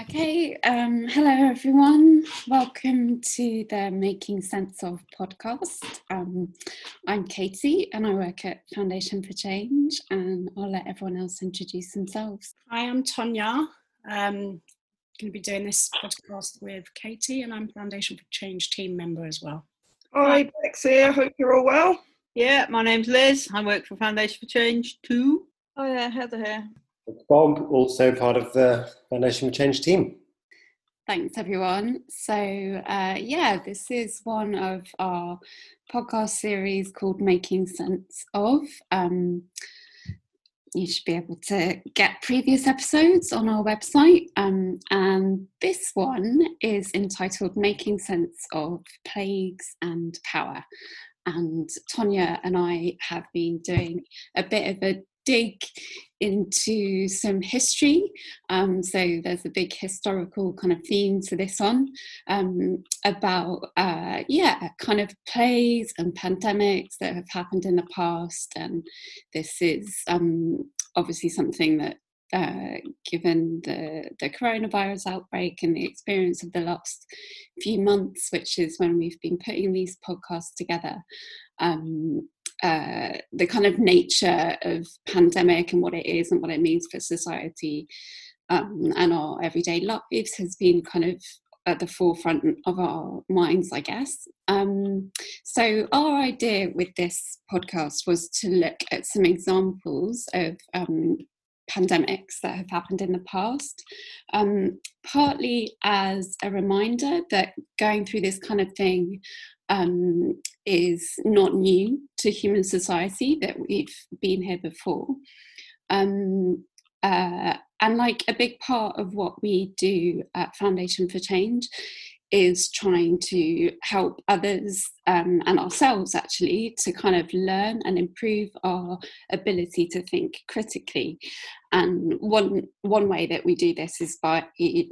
Okay, um, hello everyone. Welcome to the Making Sense of podcast. Um, I'm Katie and I work at Foundation for Change, and I'll let everyone else introduce themselves. Hi, I'm Tonya. Um, going to be doing this podcast with Katie, and I'm Foundation for Change team member as well. Hi, Bex here. Hope you're all well. Yeah, my name's Liz. I work for Foundation for Change too. Oh yeah, Heather here. Bob, also part of the Foundation for Change team. Thanks, everyone. So, uh, yeah, this is one of our podcast series called Making Sense of. Um, you should be able to get previous episodes on our website. Um, and this one is entitled Making Sense of Plagues and Power. And Tonya and I have been doing a bit of a dig into some history. Um, so there's a big historical kind of theme to this one um, about, uh, yeah, kind of plagues and pandemics that have happened in the past. And this is um, obviously something that uh, given the, the coronavirus outbreak and the experience of the last few months, which is when we've been putting these podcasts together, um, uh, the kind of nature of pandemic and what it is and what it means for society um, and our everyday lives has been kind of at the forefront of our minds, I guess. Um, so, our idea with this podcast was to look at some examples of um, pandemics that have happened in the past, um, partly as a reminder that going through this kind of thing um, is not new to human society, that we've been here before. Um, uh, and like a big part of what we do at Foundation for Change is trying to help others um, and ourselves actually to kind of learn and improve our ability to think critically. And one one way that we do this is by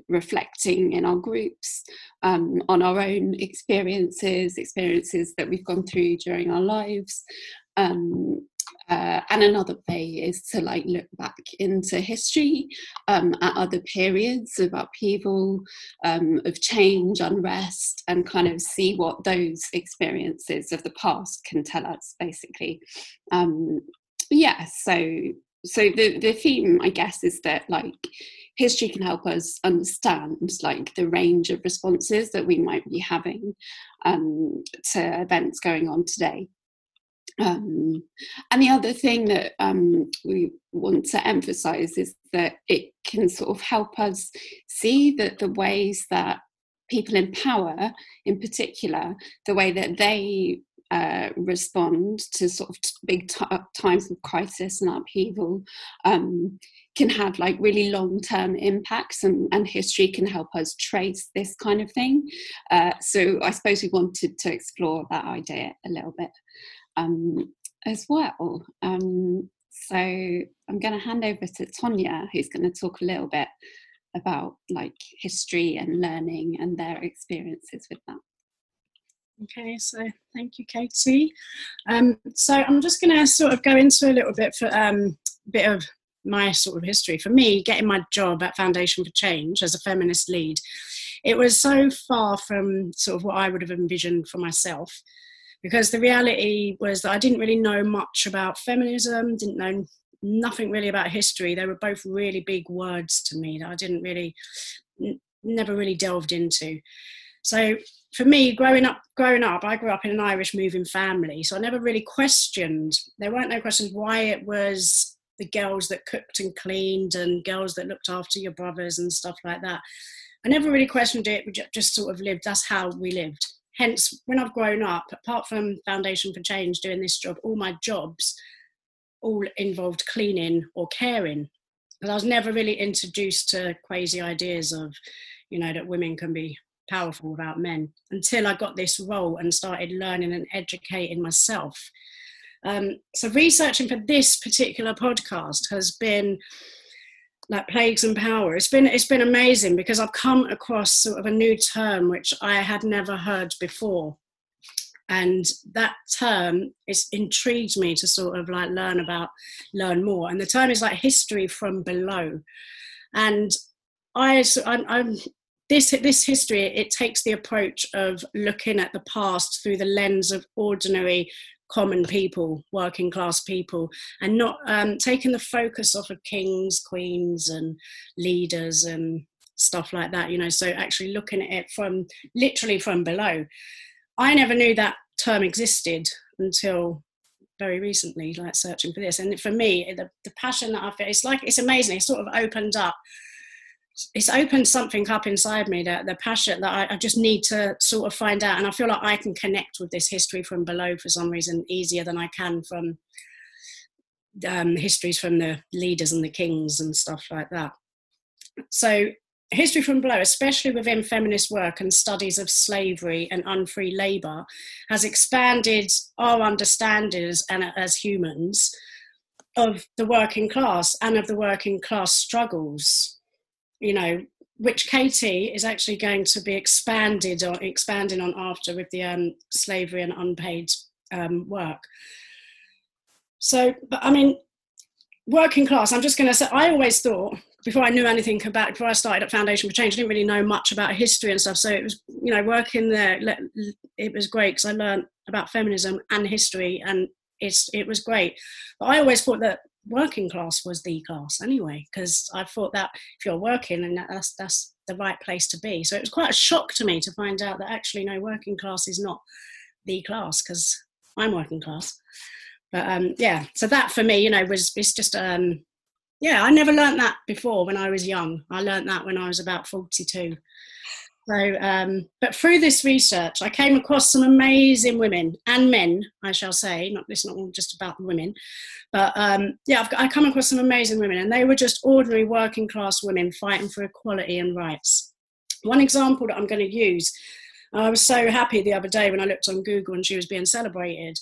reflecting in our groups um, on our own experiences experiences that we've gone through during our lives um, uh, and another way is to like look back into history um, at other periods of upheaval, um, of change, unrest, and kind of see what those experiences of the past can tell us, basically. Um, yeah, so so the the theme, I guess, is that like history can help us understand like the range of responses that we might be having um, to events going on today. Um, and the other thing that um, we want to emphasize is that it can sort of help us see that the ways that people in power, in particular, the way that they uh, respond to sort of big t- times of crisis and upheaval um, can have like really long term impacts, and, and, history can help us trace this kind of thing. Uh, so I suppose we wanted to explore that idea a little bit um, as well. Um, so I'm going to hand over to Tonya, who's going to talk a little bit about like history and learning and their experiences with that. Okay, so thank you, Katie. Um, so I'm just going to sort of go into a little bit for um, a bit of my sort of history. For me, getting my job at Foundation for Change as a feminist lead, it was so far from sort of what I would have envisioned for myself because the reality was that I didn't really know much about feminism, didn't know nothing really about history. They were both really big words to me that I didn't really, n- never really delved into. So for me, growing up, growing up, I grew up in an Irish moving family, so I never really questioned. There weren't no questions why it was the girls that cooked and cleaned and girls that looked after your brothers and stuff like that. I never really questioned it. We just sort of lived. That's how we lived. Hence, when I've grown up, apart from Foundation for Change doing this job, all my jobs all involved cleaning or caring. But I was never really introduced to crazy ideas of, you know, that women can be powerful without men until I got this role and started learning and educating myself. Um, so, researching for this particular podcast has been like plagues and power. It's been it's been amazing because i've come across sort of a new term which i had never heard before. And that term is intrigued me to sort of like learn about learn more. And the term is like history from below. And I, I'm, I'm this this history it takes the approach of looking at the past through the lens of ordinary common people working class people and not um, taking the focus off of kings queens and leaders and stuff like that you know so actually looking at it from literally from below. I never knew that term existed until very recently like searching for this. And for me the, the passion that i feel it's like it's amazing it sort of opened up it's opened something up inside me that the passion that I, I, just need to sort of find out. And i feel like i can connect with this history from below for some reason easier than i can from um, histories from the leaders and the kings and stuff like that. So history from below especially within feminist work and studies of slavery and unfree labor has expanded our understandings and as humans of the working class and of the working class struggles you know, which Katie is actually going to be expanded or expanding on after with the um, slavery and unpaid um, work. So, but I mean, working class. I'm just going to say, I always thought before I knew anything about, before I started at Foundation for Change, I didn't really know much about history and stuff. So it was, you know, working there, it was great because I learned about feminism and history, and it's it was great. But I always thought that working class was the class anyway, because I thought that if you're working, and that's that's the right place to be. So it was quite a shock to me to find out that actually no, working class is not the class because I'm working class. But um, yeah, so that for me, you know, was it's just um, yeah, I never learned that before when I was young. I learned that when I was about 42. So, um, but through this research, I came across some amazing women and men, I shall say. Not it's not all just about the women, but um, yeah, I've, I come across some amazing women, and they were just ordinary working class women fighting for equality and rights. One example that I'm going to use, I was so happy the other day when I looked on Google and she was being celebrated,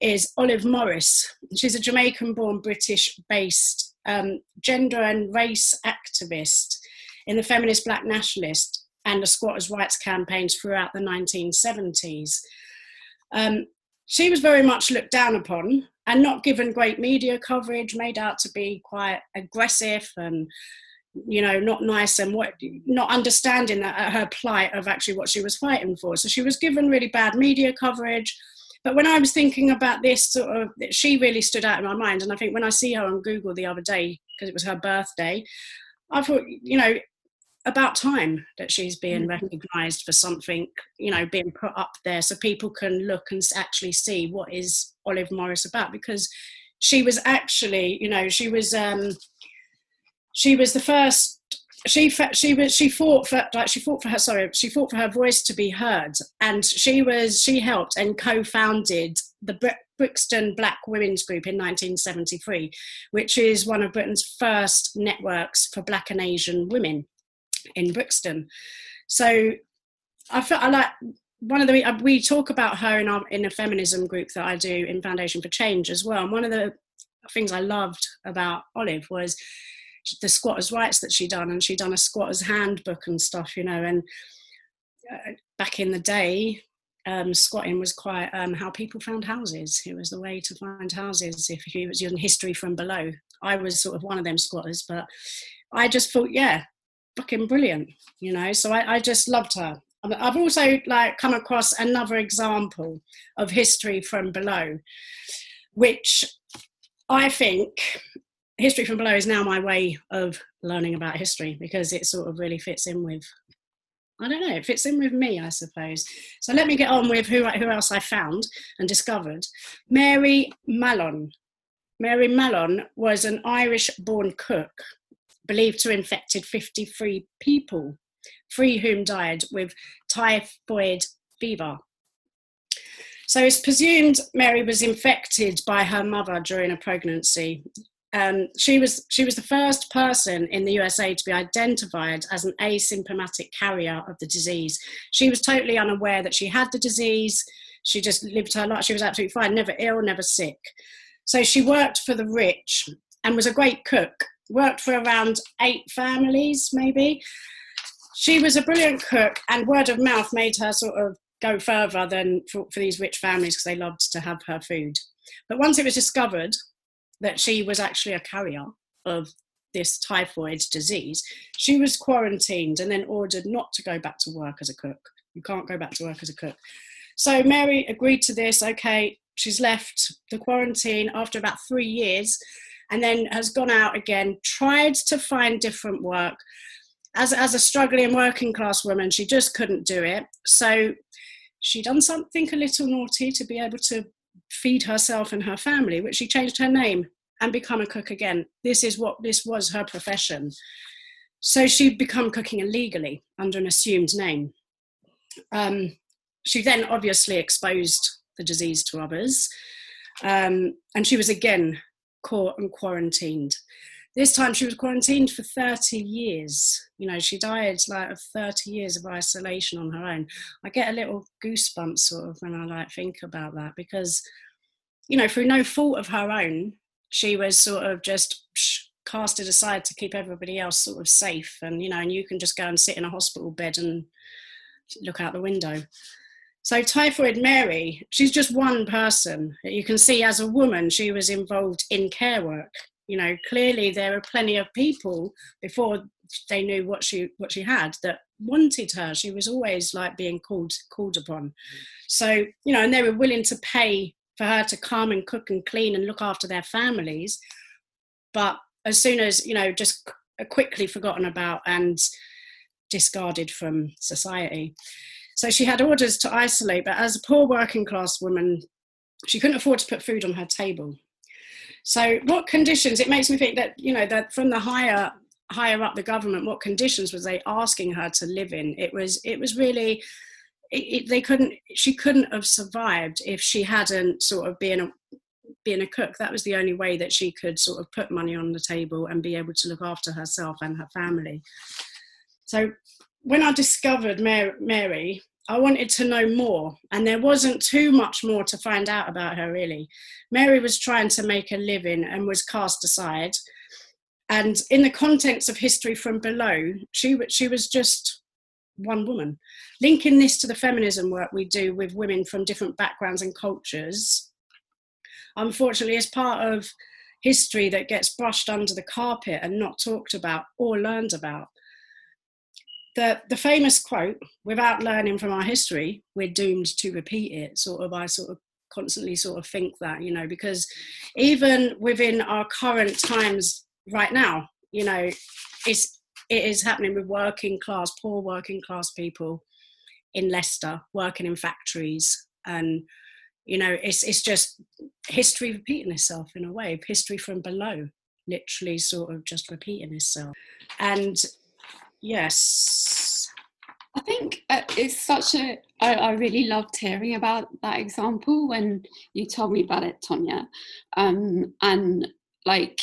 is Olive Morris. She's a Jamaican-born British-based um, gender and race activist in the feminist black nationalist and the squatters' rights campaigns throughout the 1970s. Um, she was very much looked down upon and not given great media coverage, made out to be quite aggressive and you know not nice and what not understanding that uh, her plight of actually what she was fighting for so she was given really bad media coverage but when i was thinking about this sort of she really stood out in my mind and i think when i see her on google the other day because it was her birthday i thought you know about time that she's being mm-hmm. recognized for something you know being put up there so people can look and actually see what is olive morris about because she was actually you know she was um she was the first she she was she fought for like she fought for her sorry she fought for her voice to be heard and she was she helped and co-founded the Brixton Black Women's Group in 1973 which is one of Britain's first networks for black and Asian women in Brixton. So I felt I like one of the we talk about her in our in a feminism group that I do in Foundation for Change as well. And one of the things I loved about Olive was the squatters' rights that she done, and she done a squatters' handbook and stuff, you know. And uh, back in the day, um, squatting was quite um, how people found houses. It was the way to find houses if you was in history from below. I was sort of one of them squatters, but I just thought, yeah, fucking brilliant, you know. So I, I just loved her. I've also like come across another example of history from below, which I think history from below is now my way of learning about history because it sort of really fits in with I don't know, it fits in with me, I suppose. So let me get on with who, who else I found and discovered. Mary Mallon. Mary Mallon was an Irish born cook believed to have infected 53 people, three whom died with typhoid fever. So it's presumed Mary was infected by her mother during a pregnancy. Um, she was she was the first person in the USA to be identified as an asymptomatic carrier of the disease. She was totally unaware that she had the disease. She just lived her life. She was absolutely fine, never ill, never sick. So she worked for the rich and was a great cook worked for around eight families, maybe. She was a brilliant cook, and word of mouth made her sort of go further than for, for these rich families because they loved to have her food. But once it was discovered that she was actually a carrier of this typhoid disease, she was quarantined and then ordered not to go back to work as a cook. You can't go back to work as a cook. So Mary agreed to this. Okay, she's left the quarantine after about three years and then has gone out again, tried to find different work. As, as a struggling working class woman, she just couldn't do it. So she done something a little naughty to be able to feed herself and her family, which she changed her name and become a cook again. This is what this was her profession. So she'd become cooking illegally under an assumed name. Um, she then obviously exposed the disease to others, um, and she was again caught and quarantined. This time she was quarantined for 30 years. You know, she died like of 30 years of isolation on her own. I get a little goosebumps sort of when I like think about that because, you know, through no fault of her own, she was sort of just casted aside to keep everybody else sort of safe. And, you know, and you can just go and sit in a hospital bed and look out the window. So, Typhoid Mary, she's just one person. You can see as a woman, she was involved in care work. You know, clearly there were plenty of people before they knew what she what she had that wanted her. She was always like being called called upon. So, you know, and they were willing to pay for her to come and cook and clean and look after their families. But as soon as, you know, just quickly forgotten about and discarded from society. So she had orders to isolate, but as a poor working class woman, she couldn't afford to put food on her table. So what conditions? It makes me think that you know that from the higher higher up the government, what conditions was they asking her to live in? It was it was really it, it, they couldn't she couldn't have survived if she hadn't sort of been a being a cook that was the only way that she could sort of put money on the table and be able to look after herself and her family so when I discovered Mary, I wanted to know more, and there wasn't too much more to find out about her, really. Mary was trying to make a living and was cast aside. And in the context of history from below, she, she was just one woman. Linking this to the feminism work we do with women from different backgrounds and cultures, unfortunately, is part of history that gets brushed under the carpet and not talked about or learned about the, the famous quote, without learning from our history, we're doomed to repeat it. Sort of, I sort of constantly sort of think that, you know, because even within our current times right now, you know, it's, it is happening with working class, poor working class people in Leicester working in factories. And, you know, it's, it's just history repeating itself in a way, history from below, literally sort of just repeating itself. And Yes. I think uh, it's such a. I, I really loved hearing about that example when you told me about it, Tonya. Um, and like,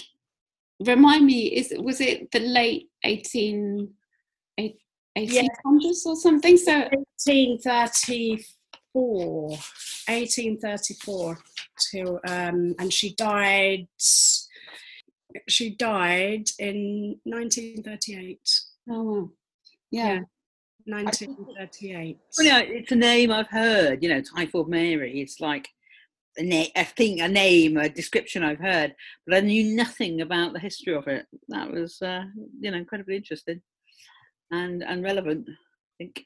remind me, is was it the late 18, 1800s yeah. or something? So 1834, 1834 till, um, and she died. She died in 1938. Oh, wow. Yeah. yeah. 1938. Well, yeah, it's a name I've heard, you know, Typhoid Mary. It's like a name, I think a name, a description I've heard, but I knew nothing about the history of it. That was, uh, you know, incredibly interesting and, and relevant.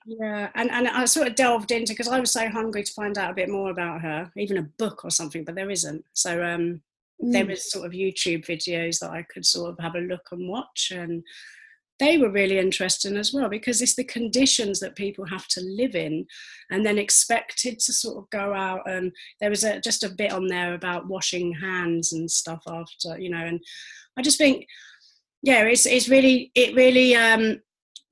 Yeah, and, and I sort of delved into because I was so hungry to find out a bit more about her, even a book or something, but there isn't. So um, mm. there was sort of YouTube videos that I could sort of have a look and watch, and they were really interesting as well because it's the conditions that people have to live in and then expected to sort of go out and there was a, just a bit on there about washing hands and stuff after you know and i just think yeah it's, it's really it really um,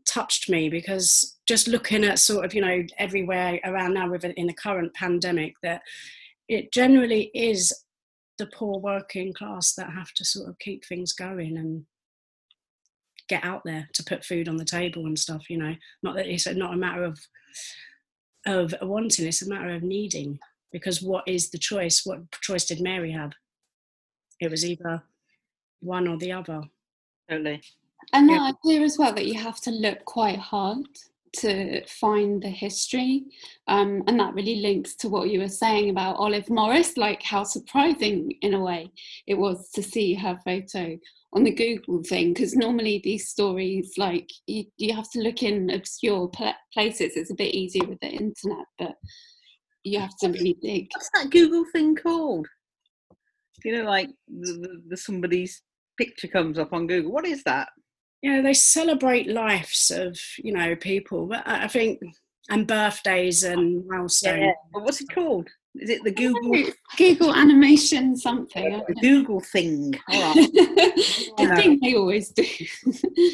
touched me because just looking at sort of you know everywhere around now with in the current pandemic that it generally is the poor working class that have to sort of keep things going and get out there to put food on the table and stuff you know? Not that it's not a matter of of wanting it's a matter of needing because what is the choice? What choice did mary have? It was either one or the other. Totally. And that yeah. idea as well that you have to look quite hard to find the history um, and that really links to what you were saying about olive morris like how surprising in a way it was to see her photo on the Google thing because normally these stories, like you, you have to look in obscure pla places. It's a bit easier with the internet, but you have to really dig. What's that Google thing called? You know, like the, the, the somebody's picture comes up on Google. What is that? Yeah, they celebrate lives of you know people, but I I think and birthdays and milestones. But what's it called? Is it the Google Google animation something. I the Google thing? All right. I think they always do.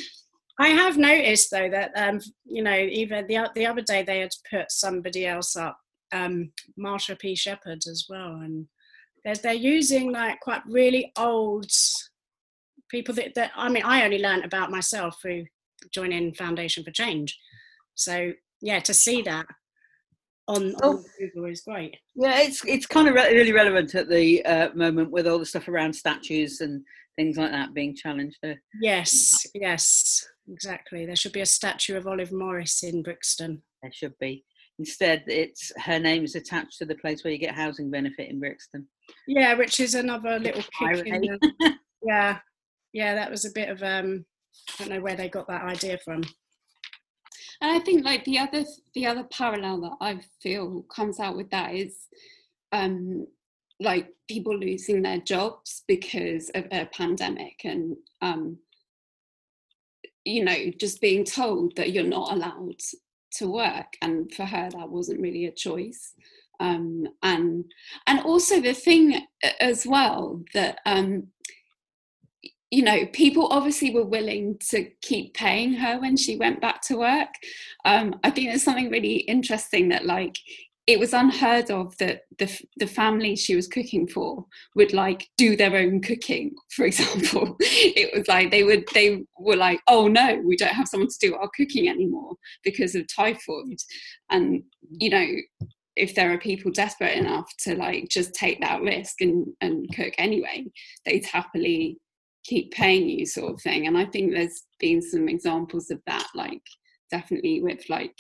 I have noticed though that um, you know even the the other day they had put somebody else up, um, Marsha P Shepherd as well, and they're they're using like quite really old people that, that I mean I only learned about myself through joining Foundation for Change, so yeah to see that on, Oh. on Google is great. Yeah, it's it's kind of re- really relevant at the uh, moment with all the stuff around statues and things like that being challenged. Uh, Yes, yes, exactly. There should be a statue of Olive Morris in Brixton. there should be. Instead, it's her name is attached to the place where you get housing benefit in Brixton. Yeah, which is another little kick in the, yeah, yeah. That was a bit of um. I don't know where they got that idea from. And I think like the other the other parallel that I feel comes out with that is um like people losing their jobs because of a pandemic and um you know just being told that you're not allowed to work. And for her that wasn't really a choice. Um and and also the thing as well that um you know, people obviously were willing to keep paying her when she went back to work. Um, I think there's something really interesting that, like, it was unheard of that the the family she was cooking for would like do their own cooking. For example, it was like they would they were like, oh no, we don't have someone to do our cooking anymore because of typhoid, and you know. If there are people desperate enough to like just take that risk and, and cook anyway, they'd happily keep paying you sort of thing. And i think there's been some examples of that like definitely with like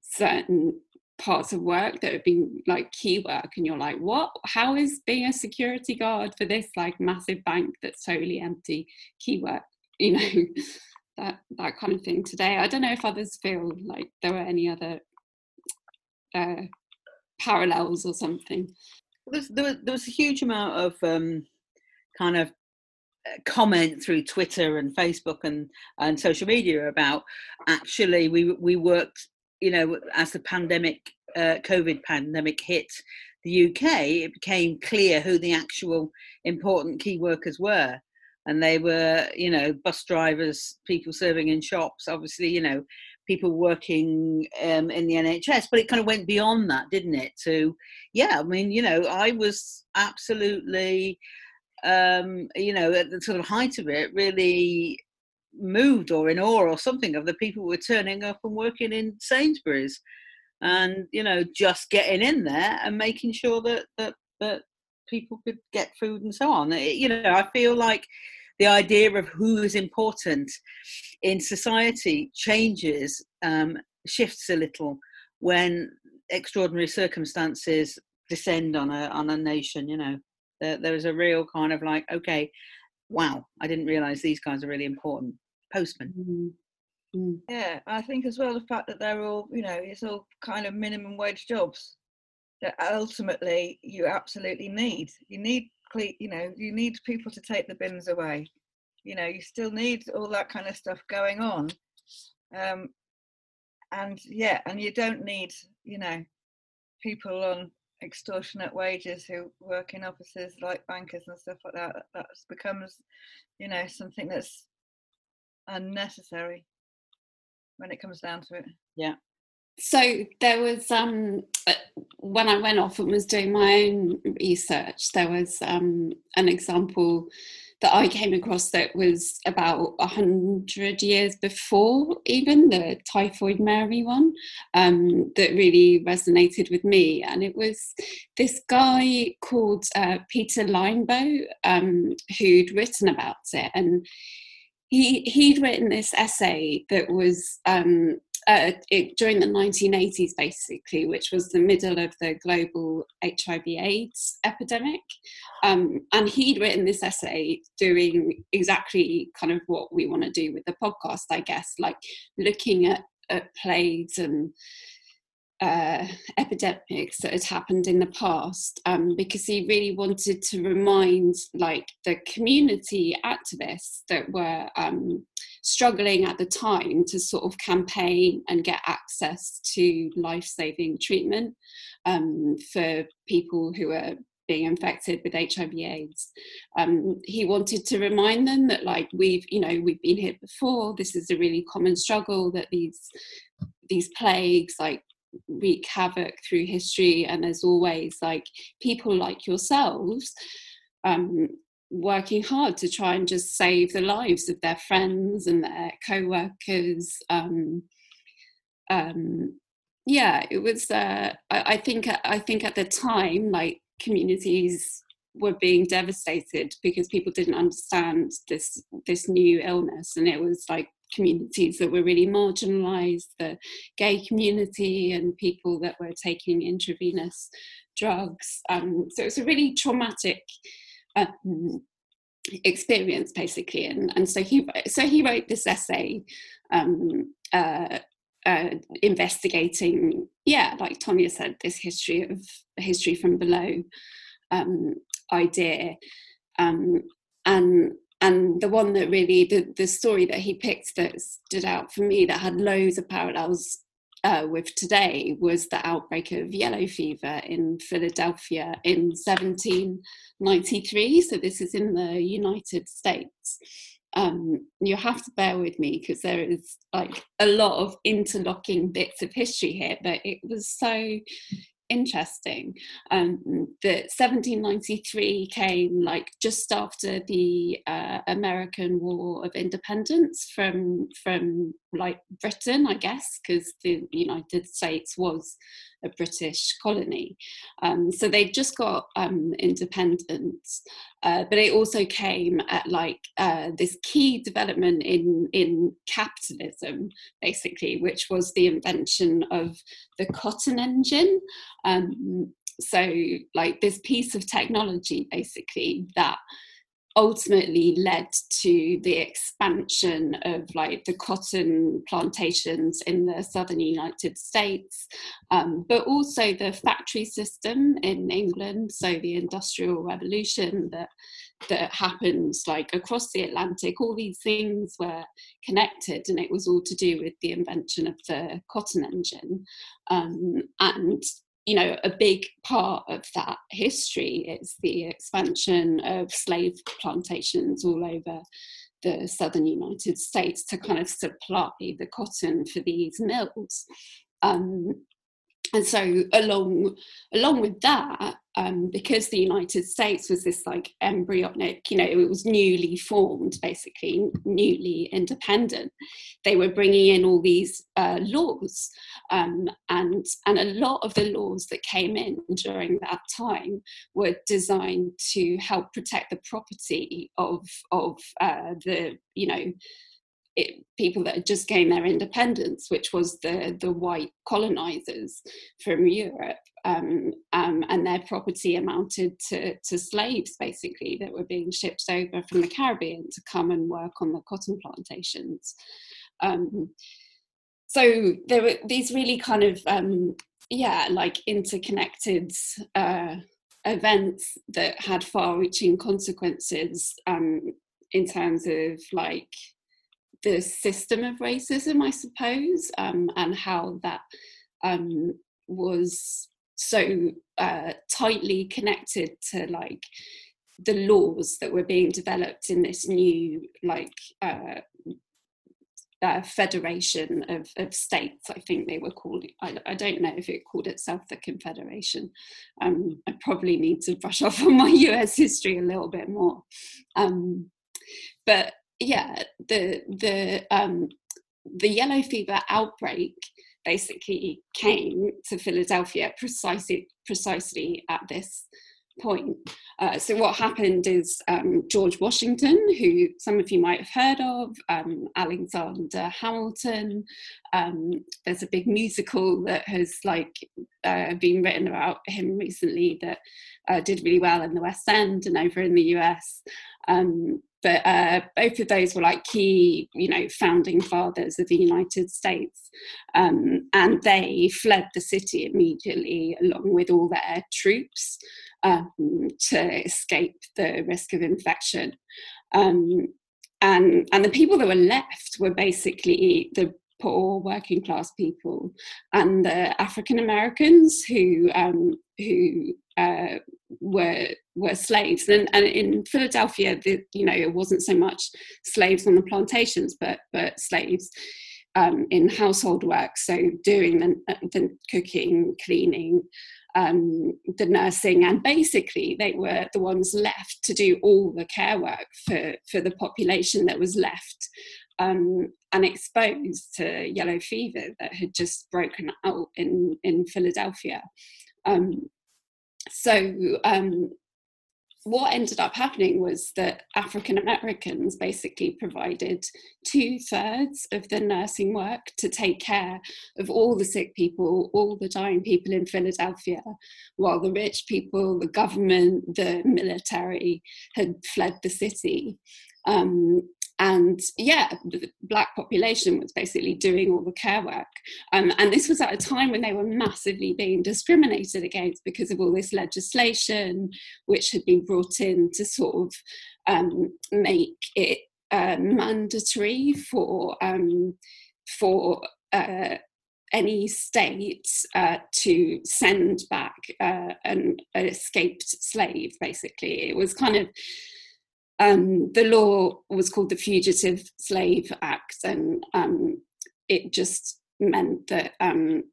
certain parts of work that have been like key work and you're like what? How is being a security guard for this like massive bank that's totally empty key work? You know that that kind of thing today. I don't know if others feel like there were any other uh parallels or something. There's, there, was, there was a huge amount of um, kind of comment through Twitter and Facebook and, and social media about actually we we worked you know as the pandemic uh, COVID pandemic hit the UK it became clear who the actual important key workers were. And they were you know bus drivers people serving in shops obviously you know people working um, in the NHS but it kind of went beyond that didn't it to yeah I mean you know I was absolutely um, you know, at the sort of height of it, really moved or in awe or something of the people who were turning up and working in Sainsbury's, and you know, just getting in there and making sure that that that people could get food and so on. It- you know, I feel like the idea of who is important in society changes, um, shifts a little when extraordinary circumstances descend on a on a nation. You know there, there was a real kind of like, okay, wow, I didn't realize these guys are really important. Postman. Mm, mm. Yeah, I think as well the fact that they're all, you know, it's all kind of minimum wage jobs that ultimately you absolutely need. You need, you know, you need people to take the bins away. You know, you still need all that kind of stuff going on. Um, and yeah, and you don't need, you know, people on extortionate wages who work in offices like bankers and stuff like that. That becomes, you know, something that's unnecessary when it comes down to it. Yeah. So there was um uh, when i went off and was doing my own research there was um an example that i came across that was about a hundred years before even the typhoid mary one um that really resonated with me. And it was this guy called uh, peter Linebaugh um who'd written about it. And he he'd written this essay that was um uh, it, during the 1980s, basically, which was the middle of the global HIV/AIDS epidemic, um, and he'd written this essay doing exactly kind of what we want to do with the podcast, I guess, like looking at, at plagues and uh, epidemics that had happened in the past um, because he really wanted to remind like the community activists that were um, struggling at the time to sort of campaign and get access to life-saving treatment um, for people who are being infected with HIV AIDS. Um, he wanted to remind them that like we've, you know, we've been here before. This is a really common struggle that these these plagues like wreak havoc through history and there's always like people like yourselves um, working hard to try and just save the lives of their friends and their co-workers um, um, yeah it was uh, I, I think i think at the time like communities were being devastated because people didn't understand this this new illness and it was like communities that were really marginalized the gay community and people that were taking intravenous drugs. Um, so it was a really traumatic um, experience basically. And, and so he so he wrote this essay um, uh, uh, investigating yeah like Tonya said this history of history from below um, idea. Um, and and the one that really the, the story that he picked that stood out for me that had loads of parallels uh, with today was the outbreak of yellow fever in Philadelphia in 1793. So this is in the United States. Um, you have to bear with me because there is like a lot of interlocking bits of history here, but it was so interesting um, that 1793 came like just after the uh, American War of Independence from from like Britain, I guess, because the United States was a British colony. Um, so they just got um, independence, uh, but it also came at like uh, this key development in in capitalism, basically, which was the invention of the cotton engine. Um, so like this piece of technology, basically that ultimately led to the expansion of like the cotton plantations in the southern United States, um, but also the factory system in England. So the industrial revolution that that happened like across the Atlantic, all these things were connected, and it was all to do with the invention of the cotton engine. Um, and you know, a big part of that history is the expansion of slave plantations all over the southern United States to kind of supply the cotton for these mills. Um, and so along along with that um, because the united states was this like embryonic you know it was newly formed basically newly independent they were bringing in all these uh, laws um, and and a lot of the laws that came in during that time were designed to help protect the property of of uh, the you know it, people that had just gained their independence, which was the, the white colonizers from Europe, um, um, and their property amounted to, to slaves basically that were being shipped over from the Caribbean to come and work on the cotton plantations. Um, so there were these really kind of, um, yeah, like interconnected uh, events that had far reaching consequences um, in terms of like the system of racism, I suppose, um, and how that um, was so uh, tightly connected to like the laws that were being developed in this new like uh, uh, federation of, of states, I think they were called. I, I, don't know if it called itself the Confederation. Um, I probably need to brush off on my US history a little bit more. Um, but yeah, the the um, the yellow fever outbreak basically came to Philadelphia precisely precisely at this point. Uh, so what happened is um, George Washington, who some of you might have heard of, um, Alexander Hamilton. Um, there's a big musical that has like uh, been written about him recently that uh, did really well in the West End and over in the US. But uh, both of those were like key, you know, founding fathers of the United States, um, and they fled the city immediately along with all their troops um, to escape the risk of infection. Um, and and the people that were left were basically the poor working class people and the African Americans who um, who uh, were were slaves and, and in Philadelphia the, you know it wasn't so much slaves on the plantations but but slaves um, in household work so doing the, the cooking cleaning um, the nursing and basically they were the ones left to do all the care work for for the population that was left um, and exposed to yellow fever that had just broken out in in Philadelphia. Um, so um, what ended up happening was that African Americans basically provided two thirds of the nursing work to take care of all the sick people, all the dying people in Philadelphia, while the rich people, the government, the military had fled the city. Um, and yeah the black population was basically doing all the care work. Um, and this was at a time when they were massively being discriminated against because of all this legislation which had been brought in to sort of um, make it uh, mandatory for um, for uh, any state uh, to send back uh, an, an escaped slave basically. It was kind of um, the law was called the Fugitive Slave Act, and um, it just meant that um,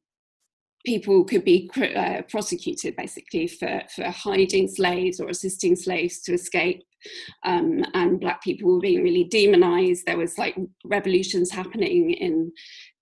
people could be uh, prosecuted basically for, for hiding slaves or assisting slaves to escape. Um, and black people were being really demonized. There was like revolutions happening in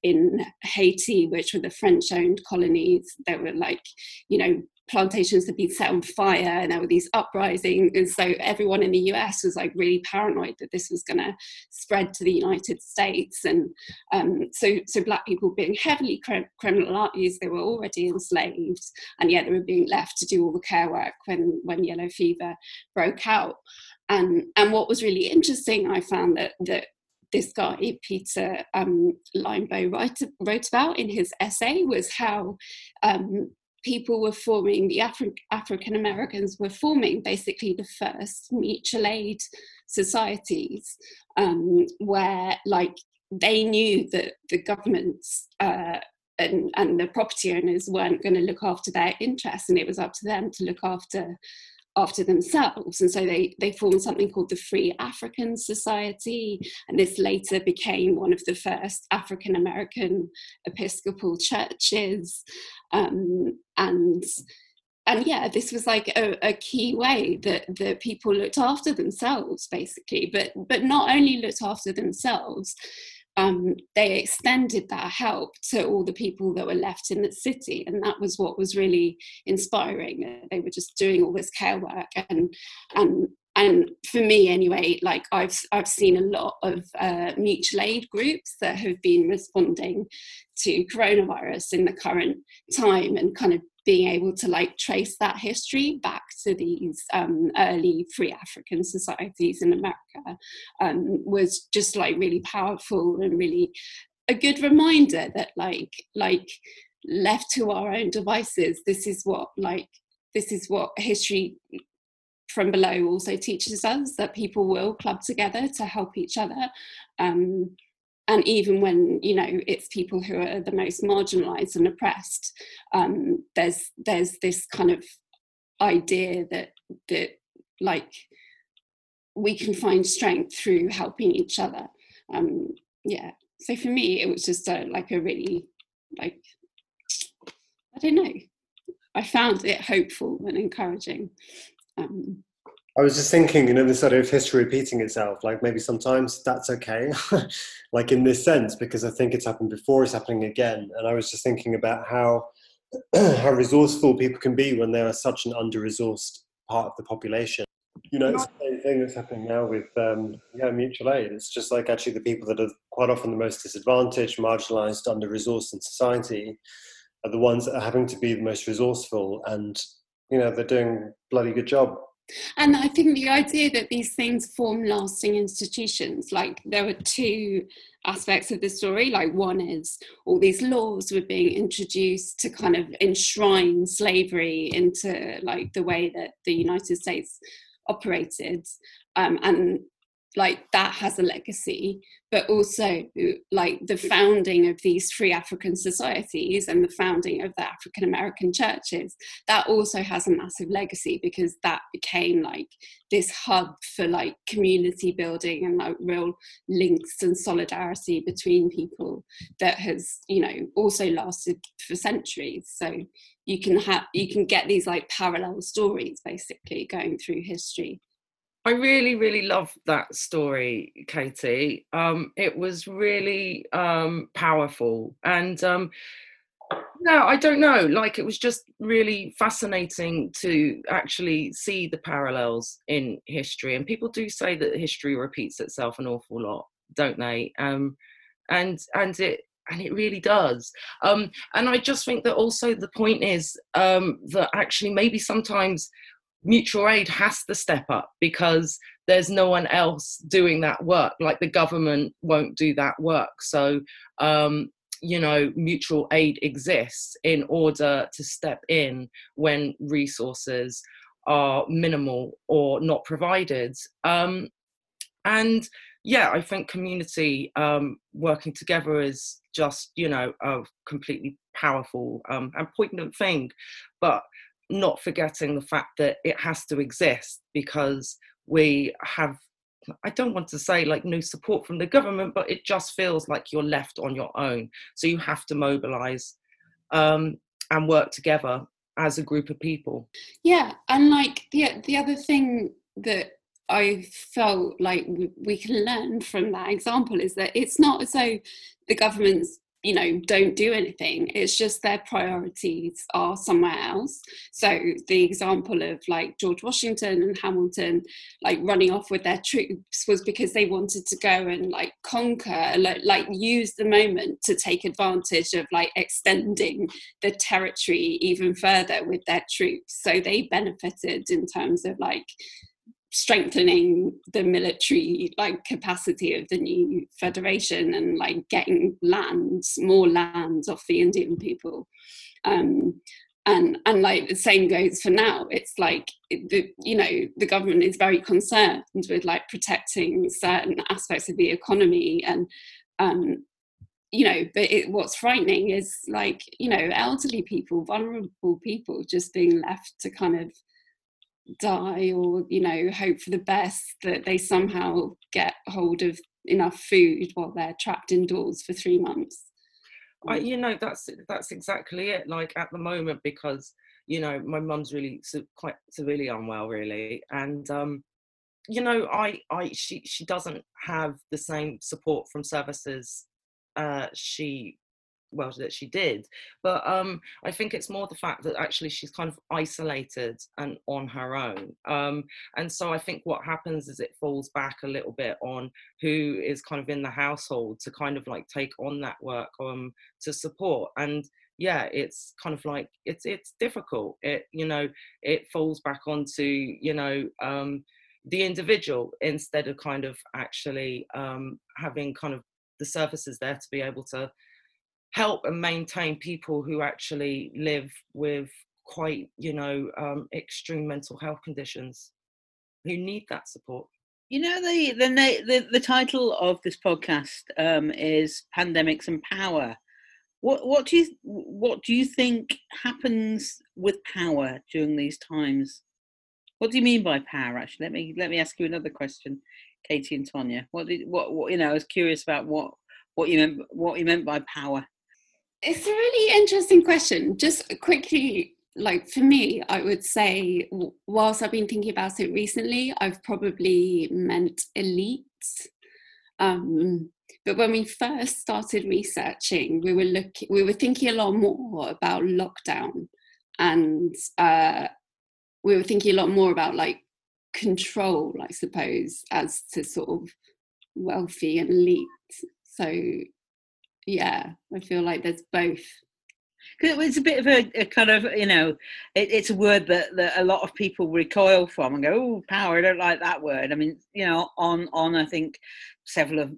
in Haiti, which were the French-owned colonies. There were like, you know, plantations had been set on fire and there were these uprisings and so everyone in the us was like really paranoid that this was going to spread to the united states and um, so so black people being heavily criminalized they were already enslaved and yet they were being left to do all the care work when when yellow fever broke out. And and what was really interesting i found that that this guy Peter um, wrote, wrote about in his essay was how um, people were forming, the Afri- African Americans were forming basically the first mutual aid societies um, where like they knew that the governments uh, and, and the property owners weren't going to look after their interests and it was up to them to look after after themselves. And so they, they formed something called the Free African Society. And this later became one of the first African American Episcopal churches. Um, and and yeah, this was like a, a, key way that, that people looked after themselves, basically, but but not only looked after themselves, um, they extended that help to all the people that were left in the city. And that was what was really inspiring. They were just doing all this care work and, and and for me anyway like i've i've seen a lot of uh, mutual aid groups that have been responding to coronavirus in the current time and kind of being able to like trace that history back to these um, early free African societies in America um, was just like really powerful and really a good reminder that like like left to our own devices this is what like this is what history from below also teaches us that people will club together to help each other um, and even when you know it's people who are the most marginalized and oppressed um, there's there's this kind of idea that that like we can find strength through helping each other. Um, yeah. So for me it was just a, like a really like i don't know. I found it hopeful and encouraging. Um, I was just thinking, you know, this sort of history repeating itself, like maybe sometimes that's okay, like in this sense, because I think it's happened before, it's happening again. And I was just thinking about how how resourceful people can be when they are such an under-resourced part of the population. You know, it's the same thing that's happening now with um, yeah, mutual aid. It's just like actually the people that are quite often the most disadvantaged, marginalised, under resourced in society are the ones that are having to be the most resourceful and you know they're doing bloody good job and I think the idea that these things form lasting institutions, like there were two aspects of the story. Like, one is all these laws were being introduced to kind of enshrine slavery into like the way that the United States operated. Um, and like that has a legacy but also like the mm. founding of these free african societies and the founding of the african american churches that also has a massive legacy because that became like this hub for like community building and like real links and solidarity between people that has you know also lasted for centuries. So you can have you can get these like parallel stories basically going through history I really, really love that story, Katie. Um, it was really um, powerful. And um, no, I don't know. Like, it was just really fascinating to actually see the parallels in history. And people do say that history repeats itself an awful lot, don't they? Um, and and it and it really does. Um, and I just think that also the point is um, that actually maybe sometimes mutual aid has to step up because there's no one else doing that work. Like the government won't do that work. So um, you know mutual aid exists in order to step in when resources are minimal or not provided. Um, and yeah i think community um, working together is just you know a completely powerful um, and poignant thing. But not forgetting the fact that it has to exist because we have I don't want to say like no support from the government, but it just feels like you're left on your own. So you have to mobilize um, and work together as a group of people. Yeah, and like the the other thing that I felt like we can learn from that example is that it's not as though the government's you know don't do anything. It's just their priorities are somewhere else. So the example of like george washington and hamilton like running off with their troops was because they wanted to go and like conquer like, like use the moment to take advantage of like extending the territory even further with their troops. So they benefited in terms of like strengthening the military like capacity of the new federation and like getting lands more lands off the indian people. Um, and and like the same goes for now. It's like the you know the government is very concerned with like protecting certain aspects of the economy and um you know but it, what's frightening is like you know elderly people vulnerable people just being left to kind of die or you know hope for the best that they somehow get hold of enough food while they're trapped indoors for three months. I, you know that's that's exactly it like at the moment because you know my mum's really quite severely unwell really and um you know i i she she doesn't have the same support from services uh she well that she did. But um i think it's more the fact that actually she's kind of isolated and on her own. Um and so i think what happens is it falls back a little bit on who is kind of in the household to kind of like take on that work um to support. And yeah it's kind of like it's it's difficult. It you know it falls back onto you know um the individual instead of kind of actually um having kind of the services there to be able to help and maintain people who actually live with quite you know um, extreme mental health conditions. Who need that support. You know the the the, the title of this podcast um, is pandemics and power. What what do you what do you think happens with power during these times? What do you mean by power actually? Let me let me ask you another question katie and tonya. What did what, what you know i was curious about what what you meant what you meant by power it's a really interesting question. Just quickly, like for me, I would say, whilst I've been thinking about it recently, I've probably meant elite. Um, but when we first started researching, we were looking, we were thinking a lot more about lockdown and uh, we were thinking a lot more about like control, I suppose, as to sort of wealthy and elite. So yeah, I feel like there's both. It's a bit of a, a kind of, you know, it, it's a word that, that a lot of people recoil from and go, oh, power, I don't like that word. I mean, you know, on, on I think several of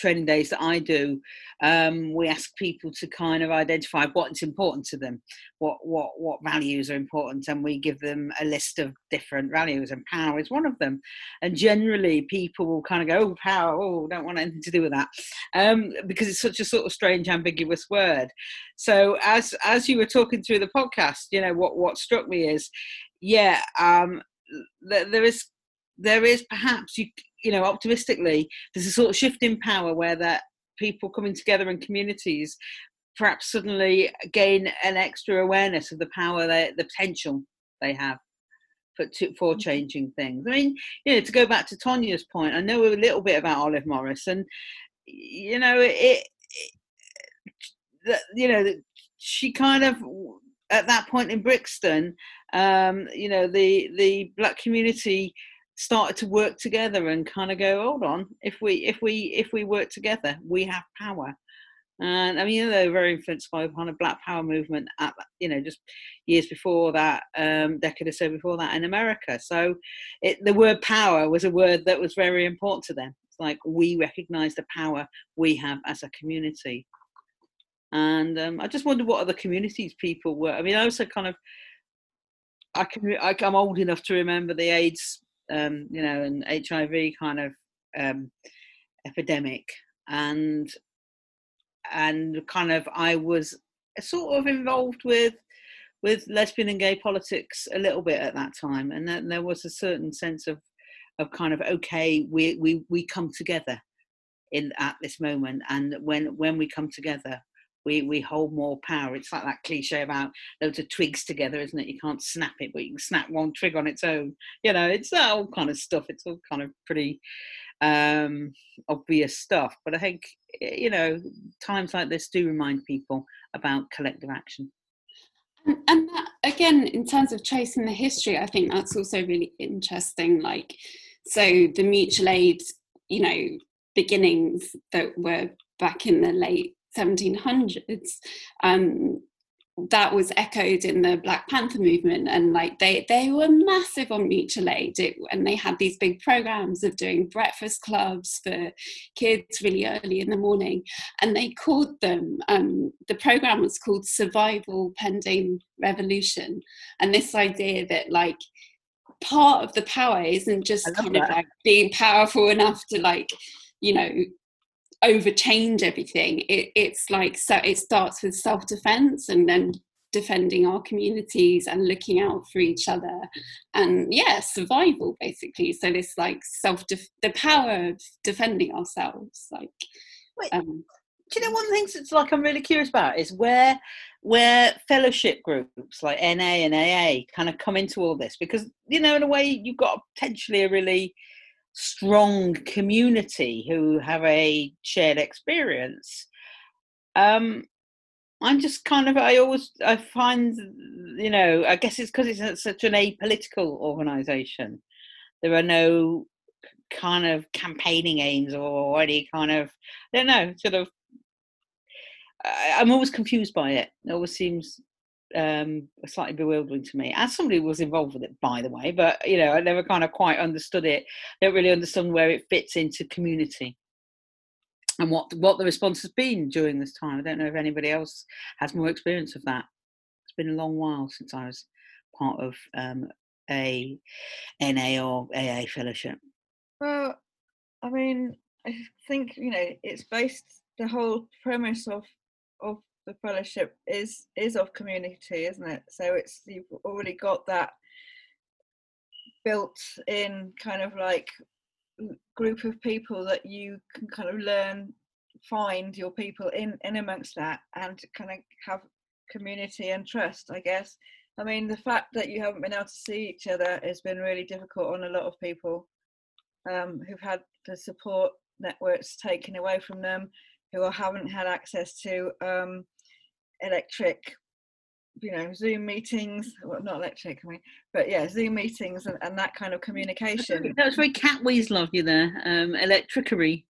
training days that I do, um, we ask people to kind of identify what's important to them, what what what values are important, and we give them a list of different values, and power is one of them. And generally, people will kind of go, "Oh, power! Oh, don't want anything to do with that," um, because it's such a sort of strange, ambiguous word. So, as as you were talking through the podcast, you know what what struck me is, yeah, um, there is there is perhaps you you know optimistically there's a sort of shift in power where that people coming together in communities perhaps suddenly gain an extra awareness of the power they, the potential they have for to, for mm-hmm. changing things i mean you know to go back to tonya's point i know a little bit about olive morris and you know it, it you know she kind of at that point in brixton um, you know the the black community started to work together and kind of go hold on if we if we if we work together we have power. And i mean they were very influenced by the kind of black power movement at you know just years before that um decade or so before that in america. So it, the word power was a word that was very important to them. It's like we recognize the power we have as a community. And um, i just wonder what other communities people were i mean i also kind of I can I'm old enough to remember the AIDS um, you know, an HIV kind of um, epidemic, and and kind of I was sort of involved with with lesbian and gay politics a little bit at that time, and then there was a certain sense of of kind of okay, we we we come together in at this moment, and when when we come together, we we hold more power. It's like that cliche about loads of twigs together, isn't it? You can't snap it, but you can snap one twig on its own. You know, it's all kind of stuff. It's all kind of pretty um, obvious stuff. But I think you know times like this do remind people about collective action. And, and that, again, in terms of tracing the history, I think that's also really interesting. Like, so the mutual aid, you know, beginnings that were back in the late 1700s um, that was echoed in the Black Panther movement, and like they they were massive on mutual aid, it, and they had these big programs of doing breakfast clubs for kids really early in the morning, and they called them. Um, the program was called Survival Pending Revolution, and this idea that like part of the power isn't just kind that. of like being powerful enough to like you know over change everything. It, it's like so it starts with self defense and then defending our communities and looking out for each other. And yeah survival basically. So this like self the power of defending ourselves like Wait, um, do you know one of the things that's like i'm really curious about is where where fellowship groups like na and aa kind of come into all this? Because you know in a way you've got potentially a really strong community who have a shared experience. Um i'm just kind of i always i find you know i guess it's because it's such an apolitical organization. There are no kind of campaigning aims or any kind of i don't know sort of i'm always confused by it. It always seems um, slightly bewildering to me. As somebody who was involved with it, by the way, but you know, I never kind of quite understood it. I don't really understand where it fits into community and what what the response has been during this time. I don't know if anybody else has more experience of that. It's been a long while since I was part of um, a NA or AA fellowship. Well, I mean, I think you know it's based the whole premise of of the fellowship is is of community, isn't it? So it's you've already got that built in kind of like group of people that you can kind of learn find your people in in amongst that and kind of have community and trust i guess i mean the fact that you haven't been able to see each other has been really difficult on a lot of people um, who've had the support networks taken away from them who haven't had access to um, electric you know zoom meetings well not lecture coming but yeah zoom meetings and, and that kind of communication That was very Catweazle of you there, um, electrickery.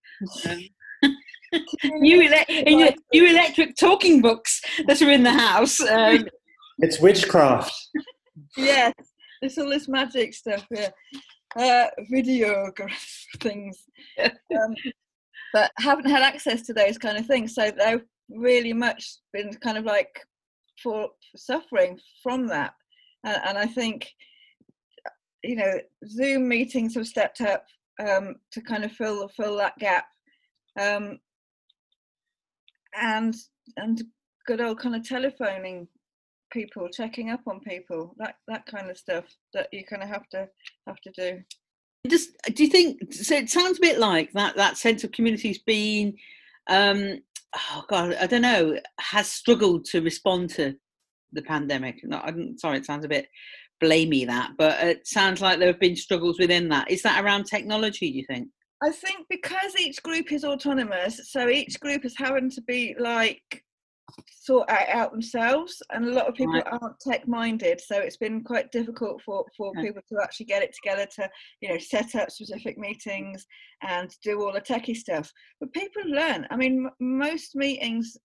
Um, new, ele- in your, new electric talking books that are in the house. Um, It's witchcraft. yes it's all this magic stuff yeah uh video things um, but haven't had access to those kind of things. So they've really much been kind of like for suffering from that. And, and i think you know zoom meetings have stepped up um, to kind of fill fill that gap. Um, and and good old kind of telephoning people checking up on people that that kind of stuff that you kind of have to have to do just do you think so it sounds a bit like that that sense of community's been um oh god i don't know has struggled to respond to the pandemic. No, i'm sorry it sounds a bit blamey that but it sounds like there have been struggles within that. Is that around technology do you think? I think because each group is autonomous, so each group is having to be like sort it out themselves, and a lot of people Right. aren't tech minded, so it's been quite difficult for for Okay. people to actually get it together to you know set up specific meetings and do all the techie stuff. But people learn. I mean, m- most meetings,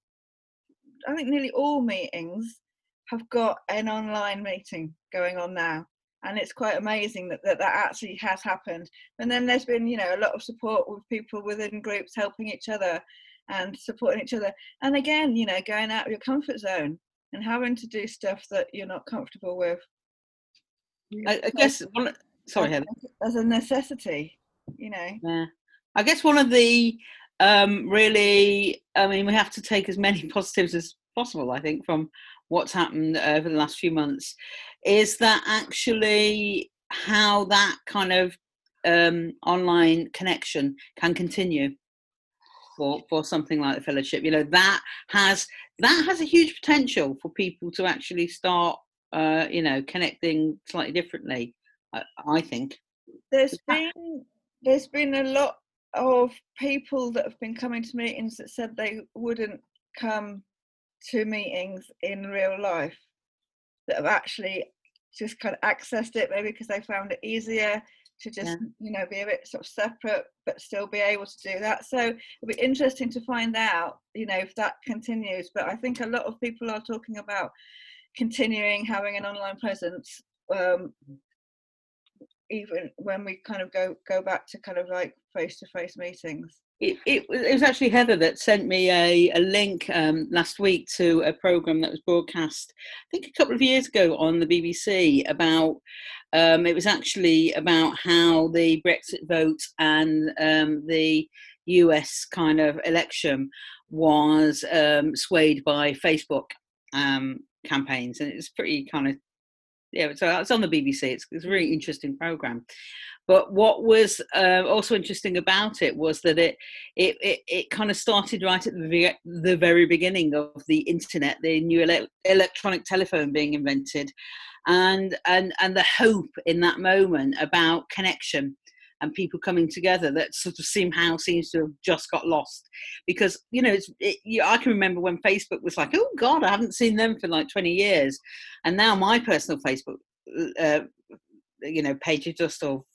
I think nearly all meetings have got an online meeting going on now. And it's quite amazing that, that that actually has happened and then there's been you know a lot of support with people within groups helping each other and supporting each other and again you know going out of your comfort zone and having to do stuff that you're not comfortable with i, I guess one, sorry Heather. as a necessity you know Yeah. I guess one of the um, really, I mean, we have to take as many positives as possible, I think, from what's happened over the last few months, is that actually how that kind of um, online connection can continue for, for something like the fellowship. You know, that has that has a huge potential for people to actually start, uh, you know, connecting slightly differently. I, I think. there's been there's been a lot of people that have been coming to meetings that said they wouldn't come to meetings in real life that have actually just kind of accessed it maybe because they found it easier to just Yeah. you know be a bit sort of separate but still be able to do that so it'll be interesting to find out you know if that continues but i think a lot of people are talking about continuing having an online presence um, even when we kind of go go back to kind of like face to face meetings It, it, was- it was actually Heather that sent me a, a link um, last week to a program that was broadcast, I think, a couple of years ago on the BBC about. Um, it was actually about how the Brexit vote and um, the US kind of election was um, swayed by Facebook um, campaigns, and it's pretty kind of yeah. So it's on the BBC. It's, it's a really interesting program. But what was uh, also interesting about it was that it it, it, it kind of started right at the, the very beginning of the internet, the new ele- electronic telephone being invented, and and and the hope in that moment about connection and people coming together that sort of somehow seems to have just got lost. Because you know it's, it, you, I can remember when Facebook was like oh god I haven't seen them for like 20 years. And now my personal Facebook uh, you know page is just all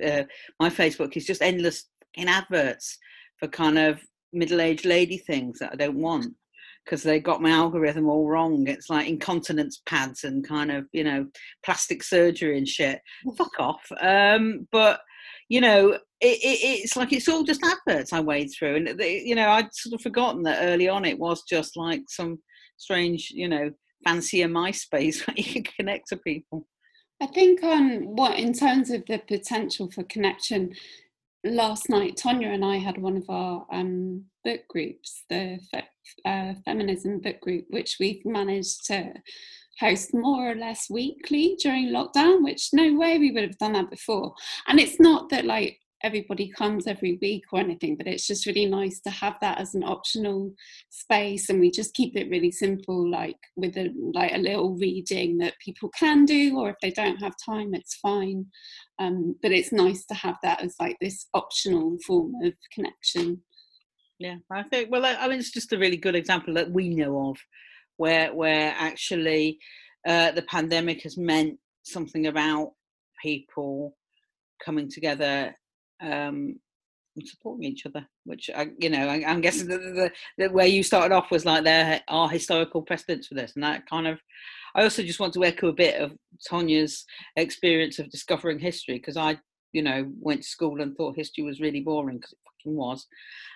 uh, my Facebook is just endless in adverts for kind of middle-aged lady things that I don't want because they got my algorithm all wrong. It's like incontinence pads and kind of you know plastic surgery and shit. Fuck off. Um, but you know, it, it, it's like it's all just adverts I wade through, and they, you know I'd sort of forgotten that early on it was just like some strange, you know, fancier MySpace where you could connect to people. I think on what in terms of the potential for connection, last night Tonya and I had one of our um, book groups, the fe- uh, feminism book group, which we've managed to host more or less weekly during lockdown. Which no way we would have done that before. And it's not that like everybody comes every week or anything, but it's just really nice to have that as an optional space and we just keep it really simple like with a like a little reading that people can do or if they don't have time it's fine um, but it's nice to have that as like this optional form of connection Yeah, I think. Well, I I mean, it's just a really good example that we know of, where where actually uh, the pandemic has meant something about people coming together um, and supporting each other. Which I, you know, I, am guessing that the, the, where you started off was like there are historical precedents for this, and that kind of. I also just want to echo a bit of Tonya's experience of discovering history because I, you know, went to school and thought history was really boring because it fucking was.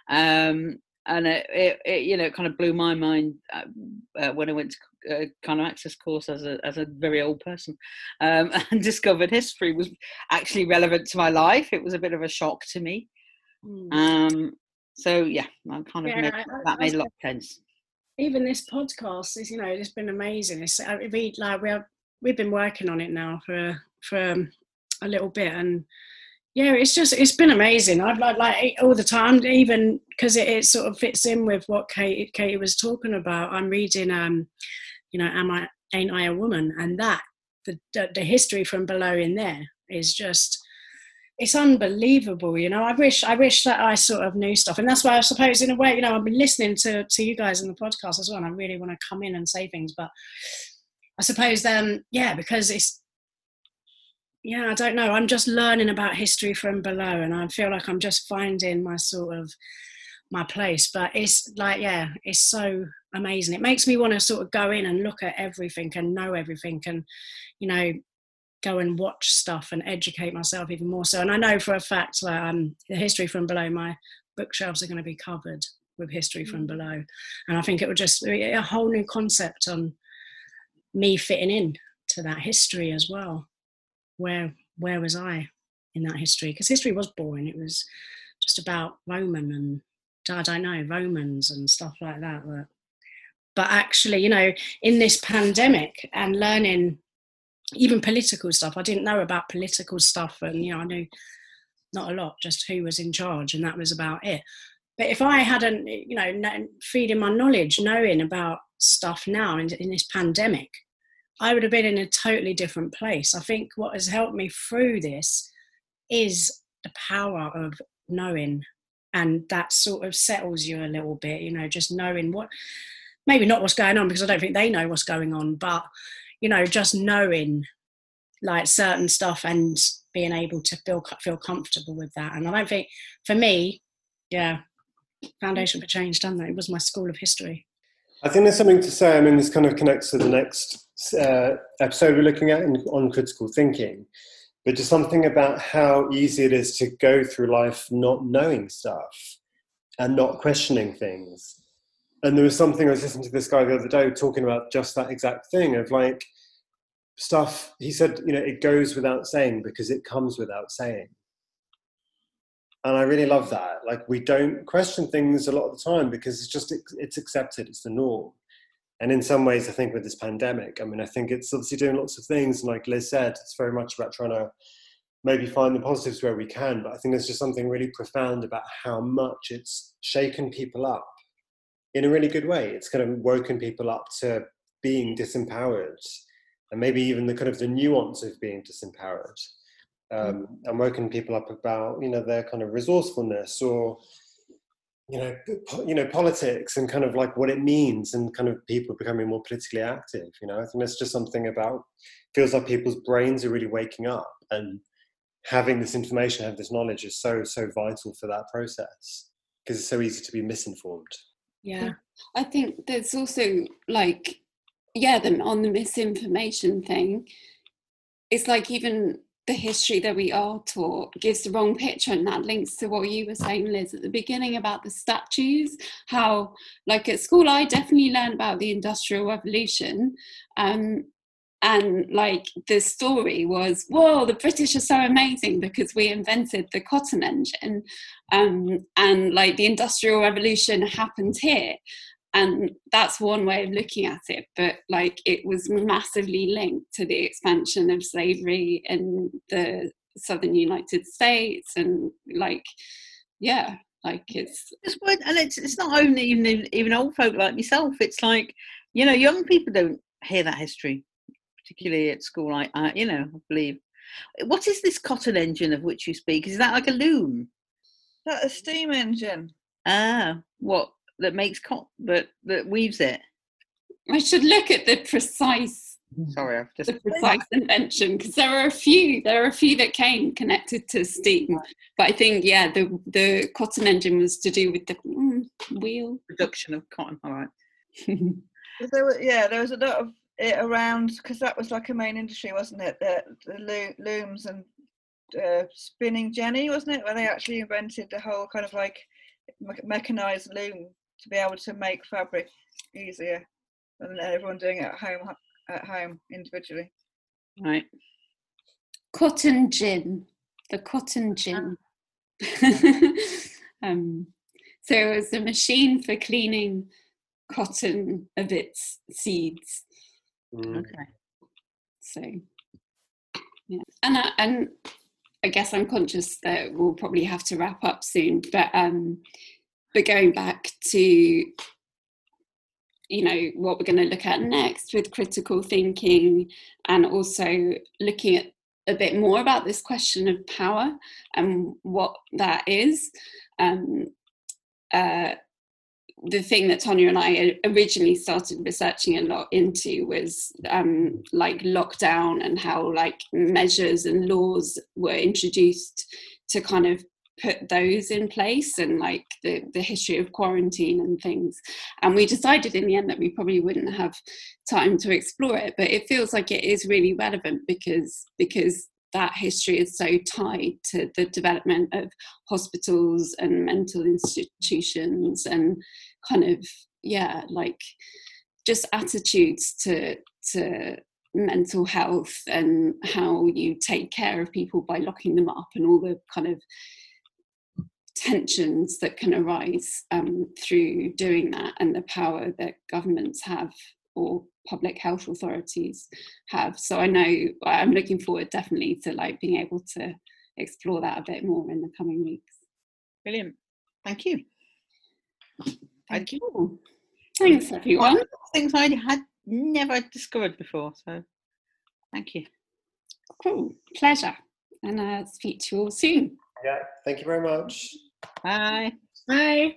Um, and it, it, it, you know it kind of blew my mind uh, uh, when I went to a uh, kind of access course as a as a very old person um, and discovered history was actually relevant to my life. It was a bit of a shock to me. Mm. Um, so yeah, I kind of yeah, made, that made a lot of sense. Even this podcast is, you know, it's been amazing. It's I read like we are we've been working on it now for for um, a little bit and yeah it's just it's been amazing. I've like like all the time even because it, it, sort of fits in with what kate kate was talking about. I'm reading um you know am i ain't i a woman? And that the the history from below in there is just it's unbelievable you know? I wish i wish that i sort of knew stuff. And that's why i suppose in a way you know i've been listening to to you guys in the podcast as well and i really want to come in and say things but i suppose then yeah because it's yeah, I don't know. I'm just learning about history from below, and I feel like I'm just finding my sort of my place. But it's like, yeah, it's so amazing. It makes me want to sort of go in and look at everything and know everything, and you know, go and watch stuff and educate myself even more. So, and I know for a fact that um, the history from below my bookshelves are going to be covered with history from mm. below, and I think it will just be a whole new concept on me fitting in to that history as well where where was I in that history? Because history was boring. It was just about Roman and I don't know Romans and stuff like that. But, but actually, you know, in this pandemic and learning even political stuff, I didn't know about political stuff, and you know, I knew not a lot, just who was in charge, and that was about it. But if I hadn't, you know, feeding my knowledge, knowing about stuff now in, in this pandemic, I would have been in a totally different place. I think what has helped me through this is the power of knowing, and that sort of settles you a little bit, you know, just knowing what maybe not what's going on because I don't think they know what's going on, but you know, just knowing like certain stuff and being able to feel feel comfortable with that. And I don't think for me, yeah, Foundation for Change done that. It was my school of history. I think there's something to say. I mean, this kind of connects to the next uh, episode we're looking at in, on critical thinking, but just something about how easy it is to go through life not knowing stuff and not questioning things. And there was something I was listening to this guy the other day talking about just that exact thing of like stuff. He said, you know, it goes without saying because it comes without saying and I really love that. Like we don't question things a lot of the time because it's just it's accepted, it's the norm. And in some ways, I think with this pandemic, I mean, I think it's obviously doing lots of things. And like Liz said, it's very much about trying to maybe find the positives where we can. But I think there's just something really profound about how much it's shaken people up in a really good way. It's kind of woken people up to being disempowered and maybe even the kind of the nuance of being disempowered um, and woken people up about you know their kind of resourcefulness or you know you know politics and kind of like what it means and kind of people becoming more politically active you know? I think that's just something about feels like people's brains are really waking up and having this information have this knowledge is so so vital for that process because it's so easy to be misinformed. Yeah. I think there's also like yeah then on the misinformation thing it's like even the history that we are taught gives the wrong picture and that links to what you were saying liz at the beginning about the statues how like at school i definitely learned about the industrial revolution um, and like the story was whoa the british are so amazing because we invented the cotton engine. Um, and like the industrial revolution happened here and that's one way of looking at it but like it was massively linked to the expansion of slavery in the southern united states and like yeah like it's it's and it's, it's not only even even old folk like myself it's like you know young people don't hear that history particularly at school i, I you know i believe. What is this cotton engine of which you speak? Is that like a loom? Is that a steam engine? Ah what that makes cotton that that weaves it. I should look at the precise Sorry, I've just the precise invention because there are a few there are a few that came connected to steam but i think yeah the the cotton engine was to do with the mm, wheel production of cotton. All right. 'Cause There were, yeah, there was a lot of it around because that was like a main industry, wasn't it? The, the loo- looms and uh, spinning jenny, wasn't it? Where they actually invented the whole kind of like me- mechanized loom to be able to make fabric easier than everyone doing it at home at home individually. Right. cotton gin the cotton gin um, so it was a machine for cleaning cotton of its seeds Mm. Okay. So, yeah, and I, and I guess I'm conscious that we'll probably have to wrap up soon. But um, but going back to you know what we're going to look at next with critical thinking, and also looking at a bit more about this question of power and what that is. Um, uh, the thing that Tonya and I originally started researching a lot into was um, like lockdown and how like measures and laws were introduced to kind of put those in place and like the, the history of quarantine and things. And we decided in the end that we probably wouldn't have time to explore it, but it feels like it is really relevant because because that history is so tied to the development of hospitals and mental institutions and kind of yeah like just attitudes to to mental health and how you take care of people by locking them up and all the kind of tensions that can arise um, through doing that and the power that governments have or public health authorities have so i know i'm looking forward definitely to like being able to explore that a bit more in the coming weeks Brilliant. Thank you. thank you thanks everyone Things I had never discovered before. So, thank you. cool pleasure and uh, speak to you all soon Yeah, thank you very much. Bye. Bye.